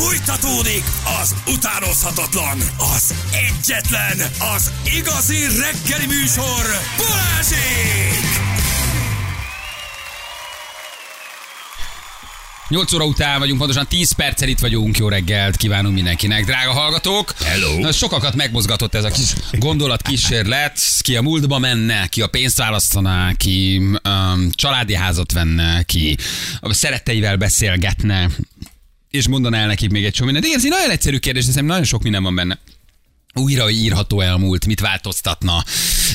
Fújtatódik az utánozhatatlan, az egyetlen, az igazi reggeli műsor, Balázsék! 8 óra után vagyunk, pontosan 10 perccel itt vagyunk. Jó reggelt kívánunk mindenkinek, drága hallgatók. Hello. Na, Sokakat megmozgatott ez a kis gondolatkísérlet. Ki a múltba menne, ki a pénzt választaná, ki um, családi házat venne, ki a szeretteivel beszélgetne, és mondaná el nekik még egy csomó mindent. Igen, ez egy nagyon egyszerű kérdés, de szerintem nagyon sok minden van benne újra írható elmúlt, mit változtatna,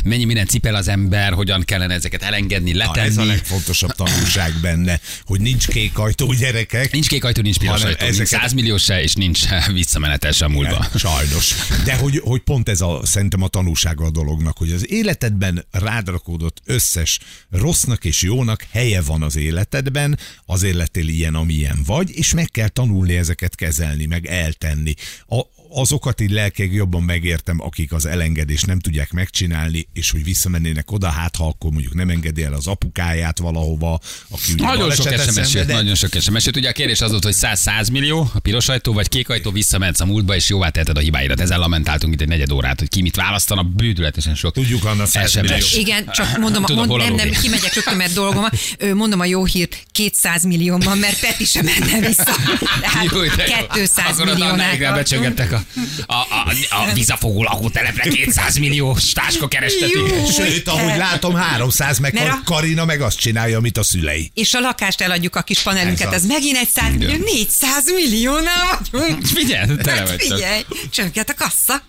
mennyi minden cipel az ember, hogyan kellene ezeket elengedni, Na, letenni. ez a legfontosabb tanulság benne, hogy nincs kék ajtó gyerekek. Nincs kék ajtó, nincs piros ajtó, nincs ezeket- 100 milliós se, és nincs visszamenetes a múlva. Igen, Sajnos. De hogy, hogy pont ez a, szerintem a tanulsága a dolognak, hogy az életedben rádrakódott összes rossznak és jónak helye van az életedben, azért lettél ilyen, amilyen vagy, és meg kell tanulni ezeket kezelni, meg eltenni. A, azokat így lelkeg jobban megértem, akik az elengedést nem tudják megcsinálni, és hogy visszamennének oda, hát ha akkor mondjuk nem engedi el az apukáját valahova, aki ugye Nagyon sok SMS szenvedett. nagyon sok SMS. Ugye a kérdés az volt, hogy 100, 100 millió, a piros ajtó vagy kék ajtó, visszamehetsz a múltba, és jóvá teheted a hibáidat. Ezzel lamentáltunk itt egy negyed órát, hogy ki mit választana, bődületesen sok. Tudjuk, Anna, 100 SMS. millió. Igen, csak mondom, Tudom, mond, nem, nem, kimegyek rögtön, mert dolgom Mondom a jó hírt, 200 millió van, mert Peti sem menne vissza. Tehát Jó, de jó. 200 Akkor az milliónál becsöngettek a, a, a, a vízafogó lakótelepre 200 millió táska kerestetik. Sőt, ahogy látom, 300, meg Mert a a- Karina meg azt csinálja, amit a szülei. És a lakást eladjuk a kis panelünket, Ez ez, az. megint egy 100 millió, 400 milliónál vagyunk. Figyelj, tele Hát figyelj, csökkent a kassa.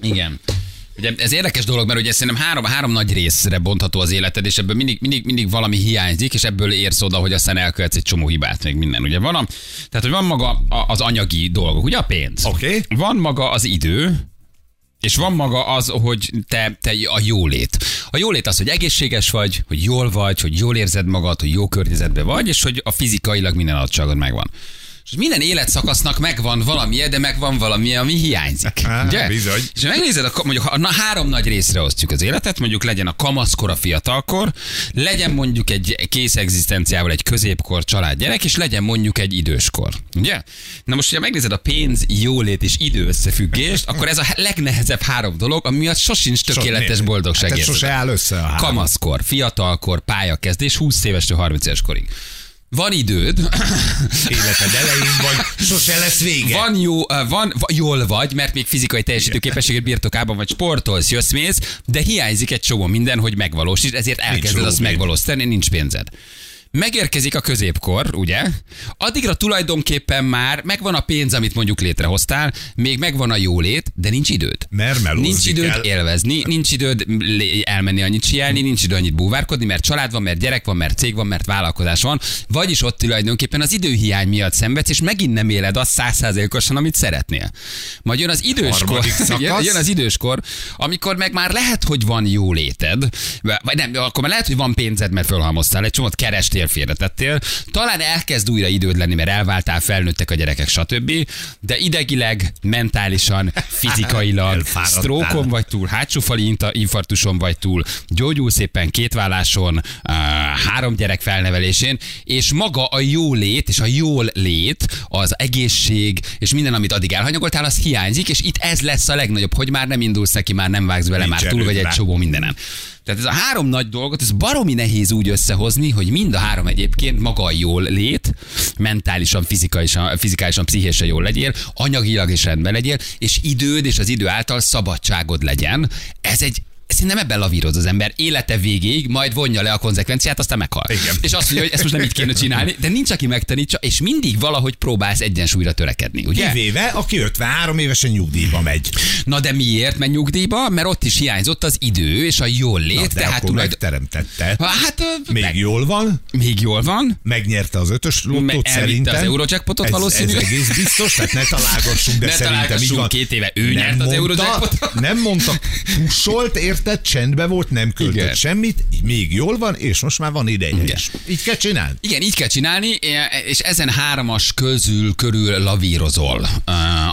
Igen. Ugye ez érdekes dolog, mert ugye szerintem három, három nagy részre bontható az életed, és ebből mindig, mindig, mindig valami hiányzik, és ebből érsz oda, hogy aztán elkövetsz egy csomó hibát, még minden. Ugye van, a, tehát, hogy van maga az anyagi dolgok, ugye a pénz. Oké. Van maga az idő, és van maga az, hogy te, te a jólét. A jólét az, hogy egészséges vagy, hogy jól vagy, hogy jól érzed magad, hogy jó környezetben vagy, és hogy a fizikailag minden adottságod megvan. És minden életszakasznak megvan valamilyen, de megvan valami, ami hiányzik. Ugye? bizony. És ha megnézed, a, mondjuk ha na, három nagy részre osztjuk az életet, mondjuk legyen a kamaszkor, a fiatalkor, legyen mondjuk egy kész egzisztenciával egy középkor család gyerek, és legyen mondjuk egy időskor. Ugye? Na most, ha megnézed a pénz, jólét és idő összefüggést, akkor ez a legnehezebb három dolog, ami miatt sosincs tökéletes Hát boldogság. érzet. sose áll össze a három. Kamaszkor, fiatalkor, pályakezdés, 20 évestől 30 éves korig. Van időd, Életed elején vagy, sose lesz vége. van jó, uh, van, va- jól vagy, mert még fizikai teljesítő képességet birtokában vagy sportolsz, jössz, mész, de hiányzik egy csomó minden, hogy megvalósítsd, ezért elkezded azt megvalósítani, nincs pénzed. Megérkezik a középkor, ugye? Addigra tulajdonképpen már megvan a pénz, amit mondjuk létrehoztál, még megvan a jólét, de nincs időd. Mert melózni Nincs időd kell. élvezni, nincs időd elmenni annyit sielni, nincs időd annyit búvárkodni, mert család van, mert gyerek van, mert cég van, mert vállalkozás van, vagyis ott tulajdonképpen az időhiány miatt szenvedsz, és megint nem éled azt százszázalékosan, amit szeretnél. Majd jön az időskor, jön, jön az időskor, amikor meg már lehet, hogy van jó léted, vagy nem, akkor már lehet, hogy van pénzed, mert fölhalmoztál, egy csomót kerestél, félretettél, talán elkezd újra időd lenni, mert elváltál, felnőttek a gyerekek, stb. De idegileg, mentálisan, fizikailag, sztrókon vagy túl, hátsófali inta- infarktuson vagy túl, gyógyulsz éppen két válláson, uh, három gyerek felnevelésén, és maga a jó lét és a jól lét, az egészség, és minden, amit addig elhanyagoltál, az hiányzik, és itt ez lesz a legnagyobb, hogy már nem indulsz neki, már nem vágsz bele, Nincs már túl vagy erőd egy rá. csomó mindenen. Tehát ez a három nagy dolgot, ez baromi nehéz úgy összehozni, hogy mind a három egyébként maga jól lét, mentálisan, fizikálisan, fizikálisan pszichésen jól legyél, anyagilag is rendben legyél, és időd és az idő által szabadságod legyen. Ez egy Szerintem ebben lavíroz az ember élete végéig, majd vonja le a konzekvenciát, aztán meghal. Igen. És azt mondja, hogy ezt most nem így kéne csinálni, de nincs, aki megtanítsa, és mindig valahogy próbálsz egyensúlyra törekedni, ugye? Kivéve, aki 53 évesen nyugdíjba megy. Na de miért megy nyugdíjba? Mert ott is hiányzott az idő és a jól lét, Na, de tehát tulajdon... megteremtette. Hát Még meg, jól van, még jól van. megnyerte az ötös lottót szerintem. az Eurojackpotot valószínűleg. Ez egész biztos, tehát ne találgassunk, de Ne szerintem találgassunk, két éve ő nyert az Eurojackpotot. Nem mondta, kussolt, érted? Érted, csendbe volt, nem költött Igen. semmit, így még jól van, és most már van ideje Igen. is. Így kell csinálni. Igen, így kell csinálni, és ezen háromas közül körül lavírozol.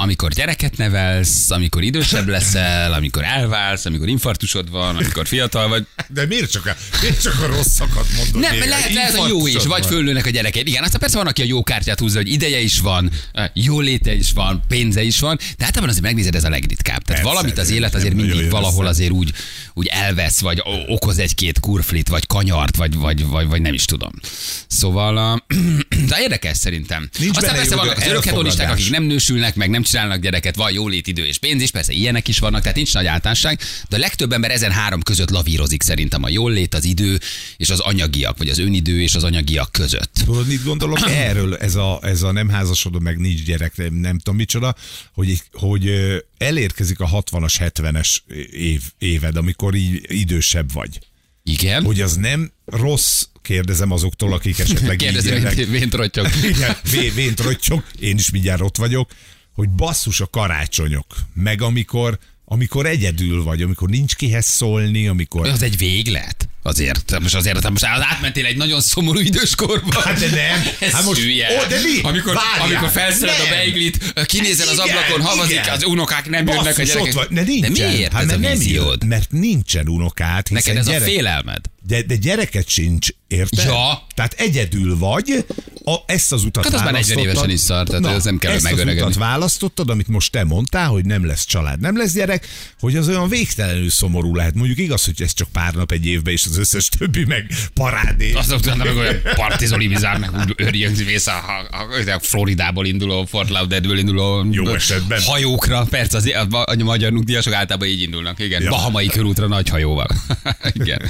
Amikor gyereket nevelsz, amikor idősebb leszel, amikor elválsz, amikor infarktusod van, amikor fiatal vagy. De miért csak a, miért csak a rosszakat mondod? Nem, mert lehet, lehet a jó is, Infarktusod vagy van. fölnőnek a gyerekek. Igen, aztán persze van, aki a jó kártyát húzza, hogy ideje is van, jó léte is van, pénze is van, de általában azért megnézed, ez a legritkább. Tehát Persze, valamit az élet azért mindig valahol azért úgy, úgy elvesz, vagy okoz egy-két kurflit, vagy kanyart, vagy, vagy, vagy, vagy nem is tudom. Szóval, de érdekes szerintem. Nincs Aztán persze vannak az örökhedonisták, akik nem nősülnek, meg nem csinálnak gyereket, van jólét idő és pénz is, persze ilyenek is vannak, tehát nincs nagy általánosság, de a legtöbb ember ezen három között lavírozik szerintem a jólét, az idő és az anyagiak, vagy az önidő és az anyagiak között. Tudod, mit gondolok erről, ez a, ez a nem házasodó, meg nincs gyerek, nem tudom micsoda, hogy, hogy elérkezik a 60-as, 70-es év, éved, amikor így idősebb vagy. Igen. Hogy az nem rossz, kérdezem azoktól, akik esetleg Kérdezem, hogy vént rottyog. Igen, vé- vént rottyog, én is mindjárt ott vagyok, hogy basszus a karácsonyok, meg amikor, amikor egyedül vagy, amikor nincs kihez szólni, amikor... Az egy véglet. Azért, most azért, most átmentél egy nagyon szomorú időskorba. Hát de nem. Ez Hát most- hülye. Ó, de mi? Amikor, Várjál. amikor felszered a Nem. beiglit, kinézel az Igen, ablakon, havazik, igen. az unokák nem jönnek a Basszus, gyerekek. ott vagy. De nincsen. De miért hát ez a mert nem víziód? jön, Mert nincsen unokát. hiszen Neked ez gyerek, a félelmed. De, de gyereket sincs, érted? Ja. Tehát egyedül vagy, a, ezt az utat Hát az már 40 választottad. évesen is szar, tehát ez nem kell, hogy ezt az megöregedni. utat választottad, amit most te mondtál, hogy nem lesz család, nem lesz gyerek, hogy az olyan végtelenül szomorú lehet. Mondjuk igaz, hogy ez csak pár nap egy évben, és az összes többi meg parádé. Azt utána meg olyan partizoli vizár, meg úgy örjön vész a, a, a, Floridából induló, Fort Lauderdale induló Jó esetben. hajókra. Persze az, a, a, a magyar nyugdíjasok általában így indulnak. Igen, ja. Bahamai körútra nagy hajóval. Igen.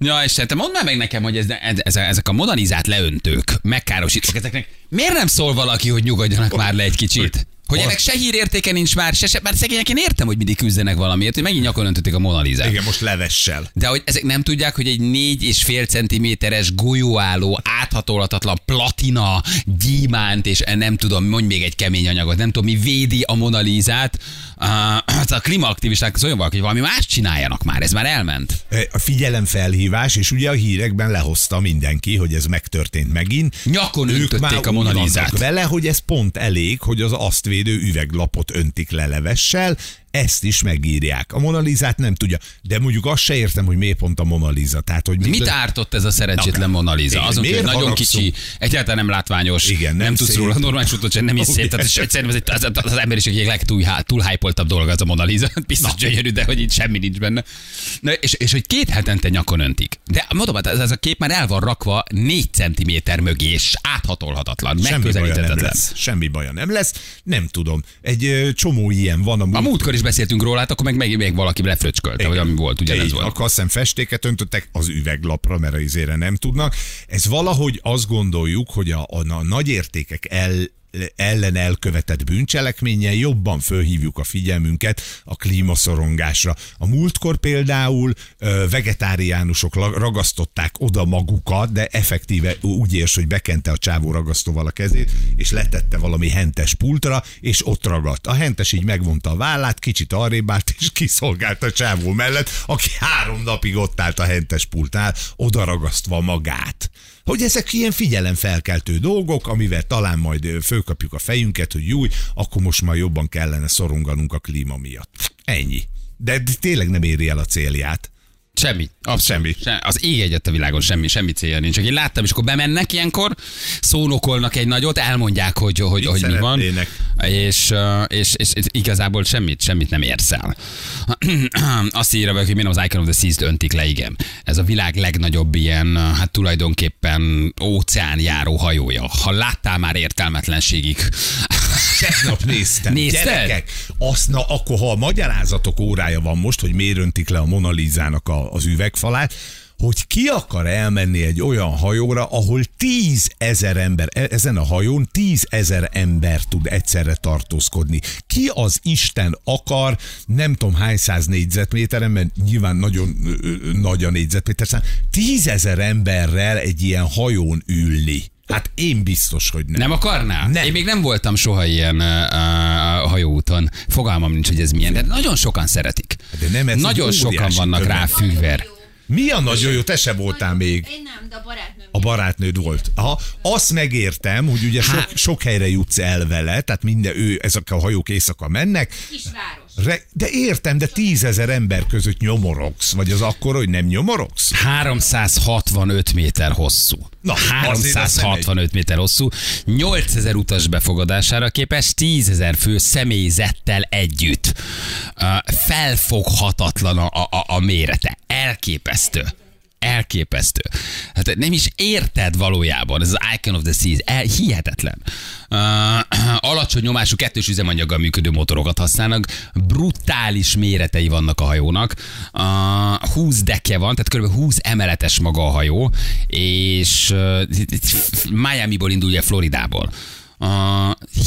Ja, és te mondd már meg nekem, hogy ez, ez, ez, ezek a modernizát leöntők, megkárosítók, ezeknek miért nem szól valaki, hogy nyugodjanak már le egy kicsit? Hogy ennek se hírértéke nincs már, se, se, már szegények én értem, hogy mindig küzdenek valamiért, hogy megint nyakon öntötték a Monalizát. Igen, most levessel. De hogy ezek nem tudják, hogy egy négy és fél centiméteres golyóálló, áthatolhatatlan platina, gyémánt, és nem tudom, mondj még egy kemény anyagot, nem tudom, mi védi a Monalizát. Uh, a klímaaktivisták olyan valaki, hogy valami más csináljanak már, ez már elment. A figyelemfelhívás, és ugye a hírekben lehozta mindenki, hogy ez megtörtént megint. Nyakon Ők már a Monalizát. vele, hogy ez pont elég, hogy az azt védő üveglapot öntik le levessel, ezt is megírják. A Monalizát nem tudja. De mondjuk azt se értem, hogy miért pont a Monaliza. Tehát, hogy Mit ártott ez a szerencsétlen Na, Monaliza? Azon, hogy nagyon haragszunk? kicsi, egyáltalán nem látványos, Igen, nem, nem tudsz szép. róla normális utat sem, nem is szép. Tehát szerintem ez az, az, az emberiség egyik legtúl túl hype dolga az a Monaliza. Biztos gyönyörű, de hogy itt semmi nincs benne. Na, és, és hogy két hetente nyakon öntik. De mondom, hát ez, ez a kép már el van rakva négy centiméter mögé, és áthatolhatatlan, Semmi baja nem megközelíthetetlen. lesz. Semmi baja nem lesz. Nem tudom. Egy csomó ilyen van a A múlt múltkor is beszéltünk róla, hát akkor meg, meg, meg valaki lefröcskölte, hogy ami volt, ugyanez Így, volt. Akkor azt hiszem festéket öntöttek az üveglapra, mert az izére nem tudnak. Ez valahogy azt gondoljuk, hogy a, a, a nagy értékek el, ellen elkövetett bűncselekménnyel jobban fölhívjuk a figyelmünket a klímaszorongásra. A múltkor például vegetáriánusok ragasztották oda magukat, de effektíve úgy érsz, hogy bekente a csávó ragasztóval a kezét, és letette valami hentes pultra, és ott ragadt. A hentes így megvonta a vállát, kicsit arrébb állt, és kiszolgált a csávó mellett, aki három napig ott állt a hentes pultnál, oda ragasztva magát hogy ezek ilyen figyelemfelkeltő dolgok, amivel talán majd fölkapjuk a fejünket, hogy júj, akkor most már jobban kellene szoronganunk a klíma miatt. Ennyi. De tényleg nem éri el a célját. Semmi. Abszolút. Semmi. Se, az ég egyet a világon semmi, semmi célja nincs. Csak én láttam, és akkor bemennek ilyenkor, szónokolnak egy nagyot, elmondják, hogy, hogy, Mit hogy mi van. És, és, és, és, igazából semmit, semmit nem érsz el. Azt írja hogy miért az Icon of the Seas-t öntik le, igen. Ez a világ legnagyobb ilyen, hát tulajdonképpen óceán járó hajója. Ha láttál már értelmetlenségig, Tegnap néztem. Nézted? Gyerekek, azt, na, akkor ha a magyarázatok órája van most, hogy miért öntik le a Monalizának a, az üvegfalát, hogy ki akar elmenni egy olyan hajóra, ahol tízezer ember, e- ezen a hajón tízezer ember tud egyszerre tartózkodni. Ki az Isten akar, nem tudom hány száz négyzetméteren, mert nyilván nagyon ö, ö, nagy a négyzetméter szám, tízezer emberrel egy ilyen hajón ülni. Hát én biztos, hogy nem. nem akarnál? Nem. Én még nem voltam soha ilyen uh, hajóúton. Fogalmam nincs, hogy ez milyen, de nagyon sokan szeretik. De nem, ez nagyon sokan vannak tömeg. rá függver. Mi a nagyon jó? Te se voltál még. Én nem, de a barátnőm. A barátnőd volt. Aha, azt megértem, hogy ugye sok, Hát- sok helyre jutsz el vele, tehát minden ő, ezek a hajók éjszaka mennek, Kisváros. Re, de értem, de tízezer ember között nyomorogsz, vagy az akkor, hogy nem nyomorogsz? 365 méter hosszú. Na, azért az nem 365 méter hosszú, 8000 utas befogadására képes, 10 fő személyzettel együtt. Uh, felfoghatatlan a, a, a mérete. Elképesztő. Elképesztő. Hát nem is érted valójában, ez az Icon of the Seas, El, hihetetlen. Uh, alacsony nyomású kettős üzemanyaggal működő motorokat használnak, brutális méretei vannak a hajónak, uh, 20 dekje van, tehát kb. 20 emeletes maga a hajó, és uh, Miami-ból indul ugye Floridából. Uh,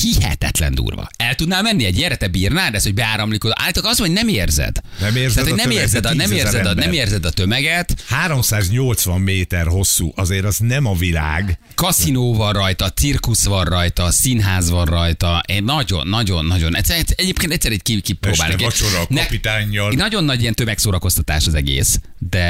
hihetetlen durva. El tudnál menni egy ilyenre, te bírnád ezt, hogy beáramlik oda? Állítok az, hogy nem érzed. Nem érzed Tehát, hogy nem tömeget, érzed, a, nem, 10 000 érzed a, nem érzed a tömeget, 380 méter hosszú, azért az nem a világ. kaszinó van rajta, cirkusz van rajta, színház van rajta. Én nagyon, nagyon, nagyon. Egyszer, egyébként egyszer egy ki- kipróbálni. Este vacsora a Ne- kapitánnyal. Nagyon nagy ilyen tömegszórakoztatás az egész, de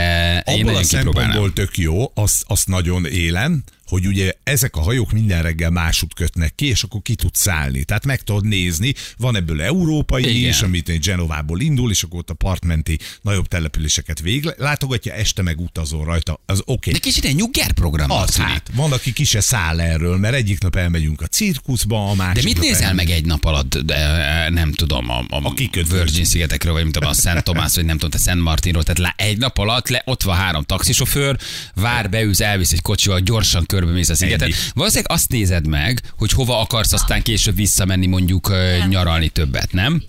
én Abból nagyon a szempontból tök jó, azt, azt nagyon élem, hogy ugye ezek a hajók minden reggel másút kötnek ki, és akkor ki tudsz szállni. Tehát meg tudod nézni, van ebből európai Igen. is, amit egy Genovából indul, és akkor ott a partmenti nagyobb településeket végig látogatja, este meg utazol rajta, az oké. Okay. De kicsit egy nyugger program Az hát, van, aki ki se száll erről, mert egyik nap elmegyünk a cirkuszba, a másik De mit nap nézel elmegyünk- meg egy nap alatt, de eh, nem tudom, a, a, A. Virgin szigetekről, vagy tudom, a Szent Tomás, vagy nem tudom, a Szent Martinról, tehát egy nap alatt le, ott van három taxisofőr, vár, beülsz, elvisz egy kocsival, gyorsan körbemész a szigetet. Ennyi. Valószínűleg azt nézed meg, hogy hova akarsz aztán később visszamenni mondjuk nyaralni többet, nem?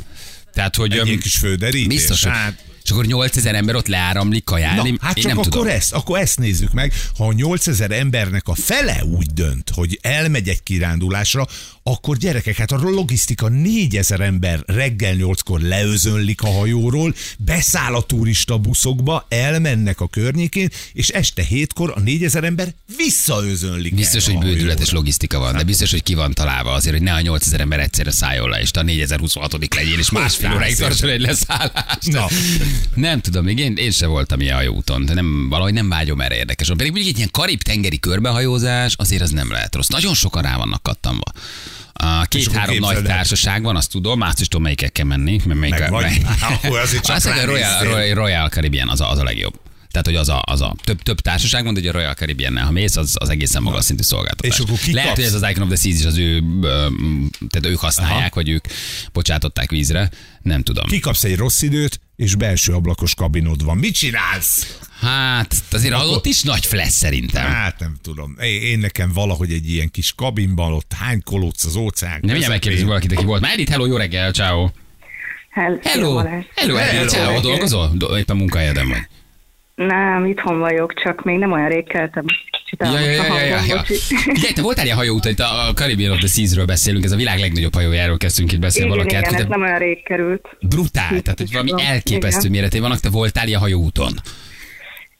Tehát, hogy Egy kis földerítés. biztos, hogy, Hát, akkor 8000 ember ott leáramlik kajálni, Na, hát én csak nem akkor tudom. ezt, akkor ezt nézzük meg. Ha a 8000 embernek a fele úgy dönt, hogy elmegy egy kirándulásra, akkor gyerekek, hát a logisztika 4000 ember reggel 8-kor leözönlik a hajóról, beszáll a turista buszokba, elmennek a környékén, és este 7-kor a 4000 ember visszaözönlik. Biztos, hogy bődületes logisztika van, de biztos, hogy ki van találva azért, hogy ne a 8000 ember egyszerre szálljon le, és te a 4026 legyél, és másfél óráig tartson egy leszállást. Na. Nem tudom, még én, én sem voltam ilyen hajóúton, de nem, valahogy nem vágyom erre érdekes. Pedig mondjuk egy ilyen karib-tengeri körbehajózás, azért az nem lehet rossz. Nagyon sokan rá vannak kattanva. Két-három nagy társaság van, azt tudom, azt is tudom, melyikkel kell menni. Mert melyik, Meg vagy. mely- Akkor azért csak Azt a Royal. Royal, Royal Caribbean az a, az a legjobb. Tehát, hogy az a, az a több, több társaság van, hogy a Royal caribbean ha mész, az, az egészen magas szintű szolgáltatás. És akkor ki Lehet, hogy ez az Icon of the Seas is az ő, tehát ők használják, Aha. vagy ők bocsátották vízre. Nem tudom. Kikapsz egy rossz időt, és belső ablakos kabinod van. Mit csinálsz? Hát, azért az Akkor- ott is nagy flash szerintem. Hát nem tudom. Én, nekem valahogy egy ilyen kis kabinban, ott hány kolóc az óceán. Nem mindjárt közepén. megkérdezünk valakit, aki volt. Már Edith, hello, jó reggel, ciao. Hello. Hello, hello, Edith, Hello. ciao, dolgozol? Do- Éppen munkahelyeden vagy. Nem, itthon vagyok, csak még nem olyan rég keltem. Kicsit Ja, ja, ja, ja, ja. Figyelj, te voltál ilyen hajóúton, itt a Caribbean of the Seas-ről beszélünk, ez a világ legnagyobb hajójáról kezdtünk itt beszélni. Igen, valaki igen, át, ez de nem olyan rég került. brutál, tehát hogy valami Igen. elképesztő méretei vannak, te voltál ilyen hajóúton.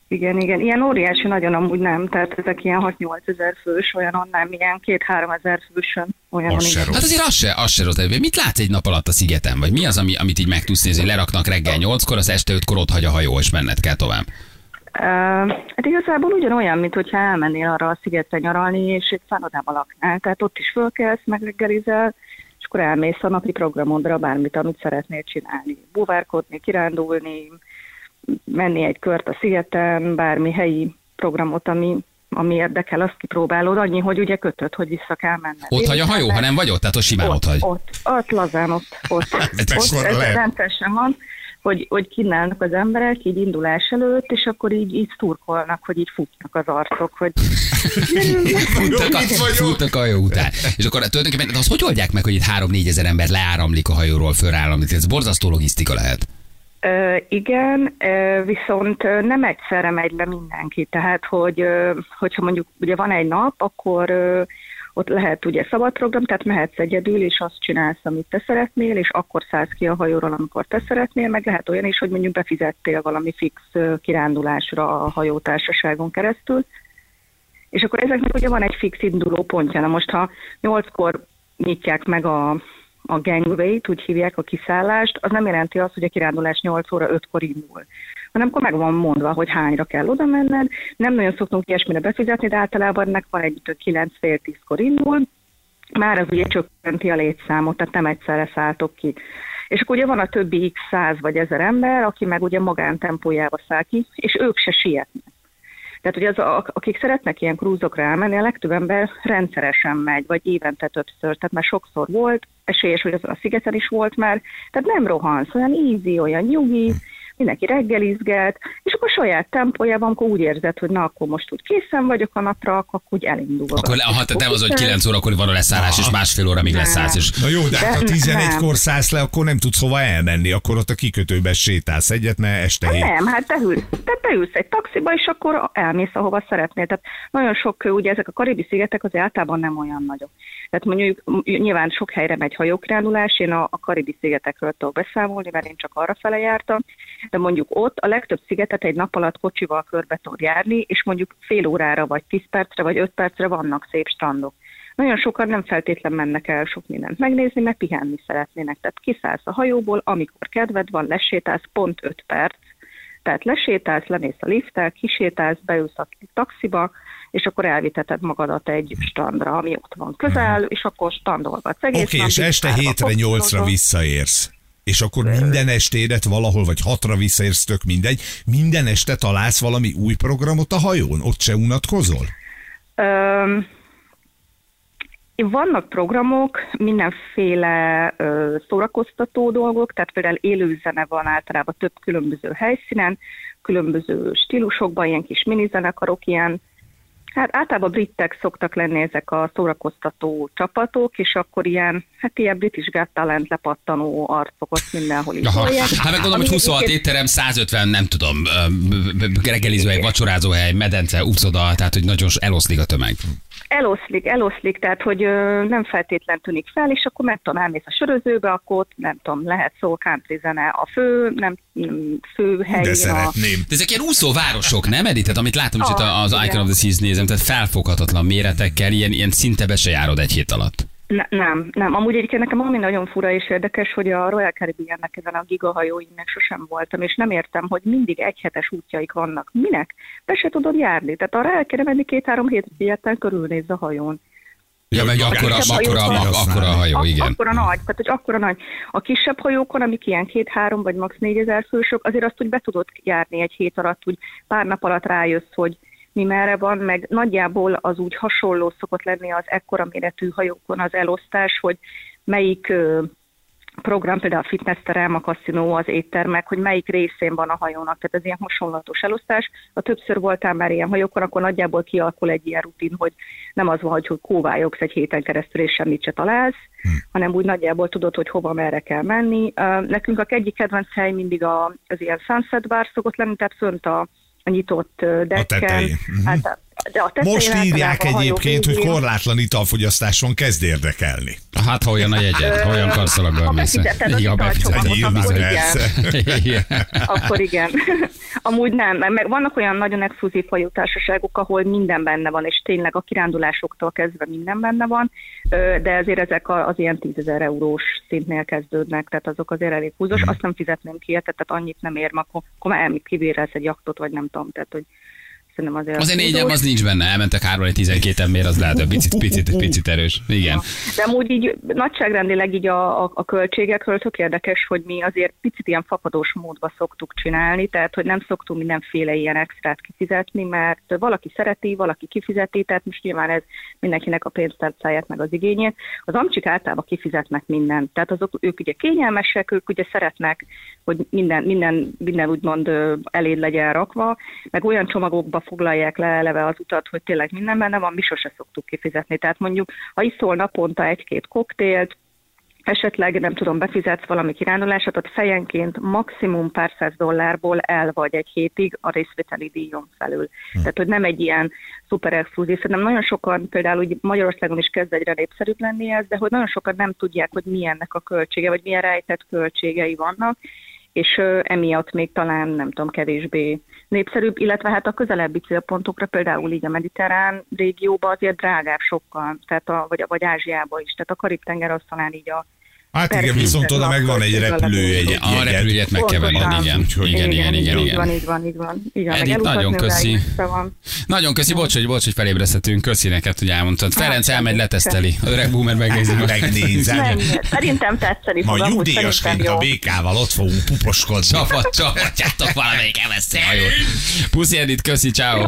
Igen, igen. Ilyen óriási nagyon amúgy nem, tehát ezek ilyen 6-8 ezer fős, olyan nem, ilyen 2-3 ezer fősön. Olyan Az igen. Hát azért az se, az se rossz. Mit látsz egy nap alatt a szigeten? Vagy mi az, ami, amit így meg tudsz nézni, leraknak reggel 8-kor, az este 5-kor ott hagy a hajó, és menned kell tovább? Hát igazából ugyanolyan, mint hogyha elmennél arra a szigetre nyaralni, és egy szállodában laknál. Tehát ott is fölkelsz, megreggelizel, és akkor elmész a napi programodra bármit, amit szeretnél csinálni. Buvárkodni, kirándulni, menni egy kört a szigeten, bármi helyi programot, ami, ami érdekel, azt kipróbálod. Annyi, hogy ugye kötöd, hogy vissza kell menned. Ott hagy a hajó, ha nem vagy ott, tehát ott simán ott, ott, hagy. ott, ott lazán, ott, ott, ott mekkora ez rendszeresen van, hogy, hogy kínálnak az emberek így indulás előtt, és akkor így, így szurkolnak, hogy így futnak az arcok, hogy Futnak a, futnak a hajó után. És akkor tulajdonképpen de azt hogy oldják meg, hogy itt 3-4 ezer ember leáramlik a hajóról, föláramlik? Ez borzasztó logisztika lehet. Ö, igen, ö, viszont nem egyszerre megy le mindenki, tehát hogy ö, hogyha mondjuk ugye van egy nap, akkor ö, ott lehet ugye szabad program, tehát mehetsz egyedül, és azt csinálsz, amit te szeretnél, és akkor szállsz ki a hajóról, amikor te szeretnél, meg lehet olyan is, hogy mondjuk befizettél valami fix kirándulásra a hajótársaságon keresztül, és akkor ezeknek ugye van egy fix induló pontja. Na most, ha nyolckor nyitják meg a a gangway-t, úgy hívják a kiszállást, az nem jelenti azt, hogy a kirándulás 8 óra 5-kor indul hanem akkor meg van mondva, hogy hányra kell oda menned. Nem nagyon szoktunk ilyesmire befizetni, de általában ennek van egy 9 fél 10-kor indul, már az ugye csökkenti a létszámot, tehát nem egyszerre szálltok ki. És akkor ugye van a többi x száz vagy ezer ember, aki meg ugye magántempójába száll ki, és ők se sietnek. Tehát, hogy az, akik szeretnek ilyen krúzokra elmenni, a legtöbb ember rendszeresen megy, vagy évente többször, tehát már sokszor volt, esélyes, hogy azon a szigeten is volt már, tehát nem rohansz, olyan easy, olyan nyugi, mindenki reggelizget, és akkor saját tempójában, amikor úgy érzed, hogy na, akkor most úgy készen vagyok a napra, akkor úgy elindul. Akkor le, ha te nem az, hogy 9 órakor van a leszállás, és másfél óra még leszállsz. És... Na jó, de, de hát ha 11-kor szállsz le, akkor nem tudsz hova elmenni, akkor ott a kikötőbe sétálsz egyet, mert este hét. Nem, hát te ülsz, te beülsz egy taxiba, és akkor elmész, ahova szeretnél. Tehát nagyon sok, ugye ezek a karibi szigetek azért általában nem olyan nagyok. Tehát mondjuk nyilván sok helyre megy hajókrándulás, én a, a karibi szigetekről tudok beszámolni, mert én csak arra fele jártam, de mondjuk ott a legtöbb szigetet egy nap alatt kocsival körbe tud járni, és mondjuk fél órára, vagy 10 percre, vagy 5 percre vannak szép strandok. Nagyon sokan nem feltétlen mennek el sok mindent megnézni, mert pihenni szeretnének. Tehát kiszállsz a hajóból, amikor kedved van, lesétálsz pont 5 perc, tehát lesétálsz, lemész a lifttel, kisétálsz, beülsz a taxiba, és akkor elviteted magadat egy strandra, ami ott van közel, és akkor strandolgatsz egész Oké, okay, és este hétre, nyolcra visszaérsz. És akkor minden estédet valahol, vagy hatra visszaérsz, tök mindegy, minden este találsz valami új programot a hajón? Ott se unatkozol? Um, vannak programok, mindenféle ö, szórakoztató dolgok, tehát például élőzene van általában több különböző helyszínen, különböző stílusokban, ilyen kis minizenekarok, ilyen Hát általában britek szoktak lenni ezek a szórakoztató csapatok, és akkor ilyen, hát ilyen British Got Talent lepattanó arcok ott mindenhol is. Aha. Hát meg gondolom, hogy 26 étterem, 150, nem tudom, reggelizőhely, vacsorázóhely, medence, úszoda, tehát hogy nagyon eloszlik a tömeg. Eloszlik, eloszlik, tehát hogy ö, nem feltétlen tűnik fel, és akkor meg tudom, elmész a sörözőbe, akkor nem tudom, lehet szó country zene a fő, nem fő hely. De szeretném. De ezek ilyen úszóvárosok, nem Edith? Tehát amit látom, hogy ah, az Icon of the Seas nézem, tehát felfoghatatlan méretekkel, ilyen, ilyen szinte be se járod egy hét alatt. Ne, nem, nem. Amúgy egyébként nekem ami nagyon fura és érdekes, hogy a Royal Caribbeannek ezen a gigahajóinknek sosem voltam, és nem értem, hogy mindig egyhetes útjaik vannak. Minek? Be se tudod járni. Tehát arra el kéne menni két-három hét ilyetten körülnéz a hajón. Ja, meg akkora, akkora, akkora a hajó, igen. Akkora nagy, tehát hogy akkora nagy. A kisebb hajókon, amik ilyen két-három vagy max. négyezer fősök, azért azt úgy be tudod járni egy hét alatt, úgy pár nap alatt rájössz, hogy mi merre van, meg nagyjából az úgy hasonló szokott lenni az ekkora méretű hajókon az elosztás, hogy melyik program, például a fitnessterem, a kaszinó, az éttermek, hogy melyik részén van a hajónak, tehát ez ilyen hasonlatos elosztás. Ha többször voltál már ilyen hajókon, akkor nagyjából kialakul egy ilyen rutin, hogy nem az van, hogy kóvályogsz egy héten keresztül, és semmit se találsz, hm. hanem úgy nagyjából tudod, hogy hova, merre kell menni. Nekünk a egyik kedvenc hely mindig az ilyen sunset bar szokott lenni, tehát fönt a nyitott decken. A Hát, de a Most írják egyébként, hogy korlátlan italfogyasztás van, kezd érdekelni. Hát, ha olyan a jegyed, olyan karszalaggal mész. Igen, igen. Akkor igen. Amúgy nem, meg vannak olyan nagyon exkluzív hajótársaságok, ahol minden benne van, és tényleg a kirándulásoktól kezdve minden benne van, de ezért ezek az ilyen 10 ezer eurós szintnél kezdődnek, tehát azok azért elég húzós, mhm. azt nem fizetném ki, tehát annyit nem ér, akkor, akkor már elmit kibérelsz egy jaktot, vagy nem tudom, tehát hogy Szerintem azért, azért négyem az nincs benne, elmentek 3 12 ember, az lehet, hogy picit, picit, picit erős. Igen. De amúgy így nagyságrendileg így a, a, a költségekről tök érdekes, hogy mi azért picit ilyen fapadós módba szoktuk csinálni, tehát hogy nem szoktunk mindenféle ilyen extrát kifizetni, mert valaki szereti, valaki kifizeti, tehát most nyilván ez mindenkinek a pénztárcáját meg az igényét. Az amcsik általában kifizetnek mindent, tehát azok ők ugye kényelmesek, ők ugye szeretnek, hogy minden, minden, minden úgymond eléd legyen rakva, meg olyan csomagokba foglalják le eleve az utat, hogy tényleg minden benne van, mi sose szoktuk kifizetni. Tehát mondjuk, ha iszol naponta egy-két koktélt, esetleg nem tudom, befizetsz valami kirándulását, ott fejenként maximum pár száz dollárból el vagy egy hétig a részvételi díjon felül. Hm. Tehát, hogy nem egy ilyen szuper exkluzív. Szerintem nagyon sokan, például úgy Magyarországon is kezd egyre népszerűbb lenni ez, de hogy nagyon sokan nem tudják, hogy milyennek a költsége, vagy milyen rejtett költségei vannak, és emiatt még talán, nem tudom, kevésbé népszerűbb, illetve hát a közelebbi célpontokra, például így a mediterrán régióba azért drágább sokkal, tehát a, vagy, vagy Ázsiába is, tehát a Karib-tenger az talán így a Hát igen, viszont oda napközben megvan egy a repülőjegy. legjobb. A repülőjegyet meg kell venned, igen. Úgyhogy- Igen, igen, igen, Így van, igen. így van, így van. Igen, Edith, meg nagyon köszi. van. Nagyon köszi, bocs, hogy, bocs, hogy felébresztettünk. Köszi neked, hogy elmondtad. Ferenc elmegy, leteszteli. Öreg boomer megnézi. Megnézem. Nem, szerintem tetszeni fog, Ma nyugdíjasként a. BK-val ott fogunk puposkodni. Csapat, csapatjátok valamelyik elveszti a hajót. Puszi Edith, köszi, ciao.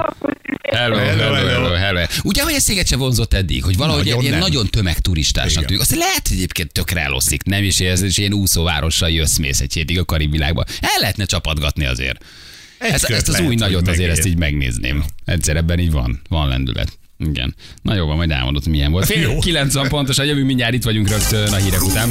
Hello, hello, Hello, hello. Ugye, hogy ez sziget se vonzott eddig, hogy valahogy Nagyon ilyen nem. nagyon tömegturistásnak tűnik. Azt lehet, hogy egyébként tökre eloszlik, nem is ez, és ilyen úszóvárossal jössz, mész egy hétig a Karib világba. El lehetne csapatgatni azért. Egy Ezt, ezt az lehet, új nagyot azért ezt így megnézném. Egyszer ebben így van, van lendület. Igen. Na jó, van, majd elmondod, milyen volt. Fél Jó. 90 pontosan jövünk mindjárt, itt vagyunk rögtön a hírek után.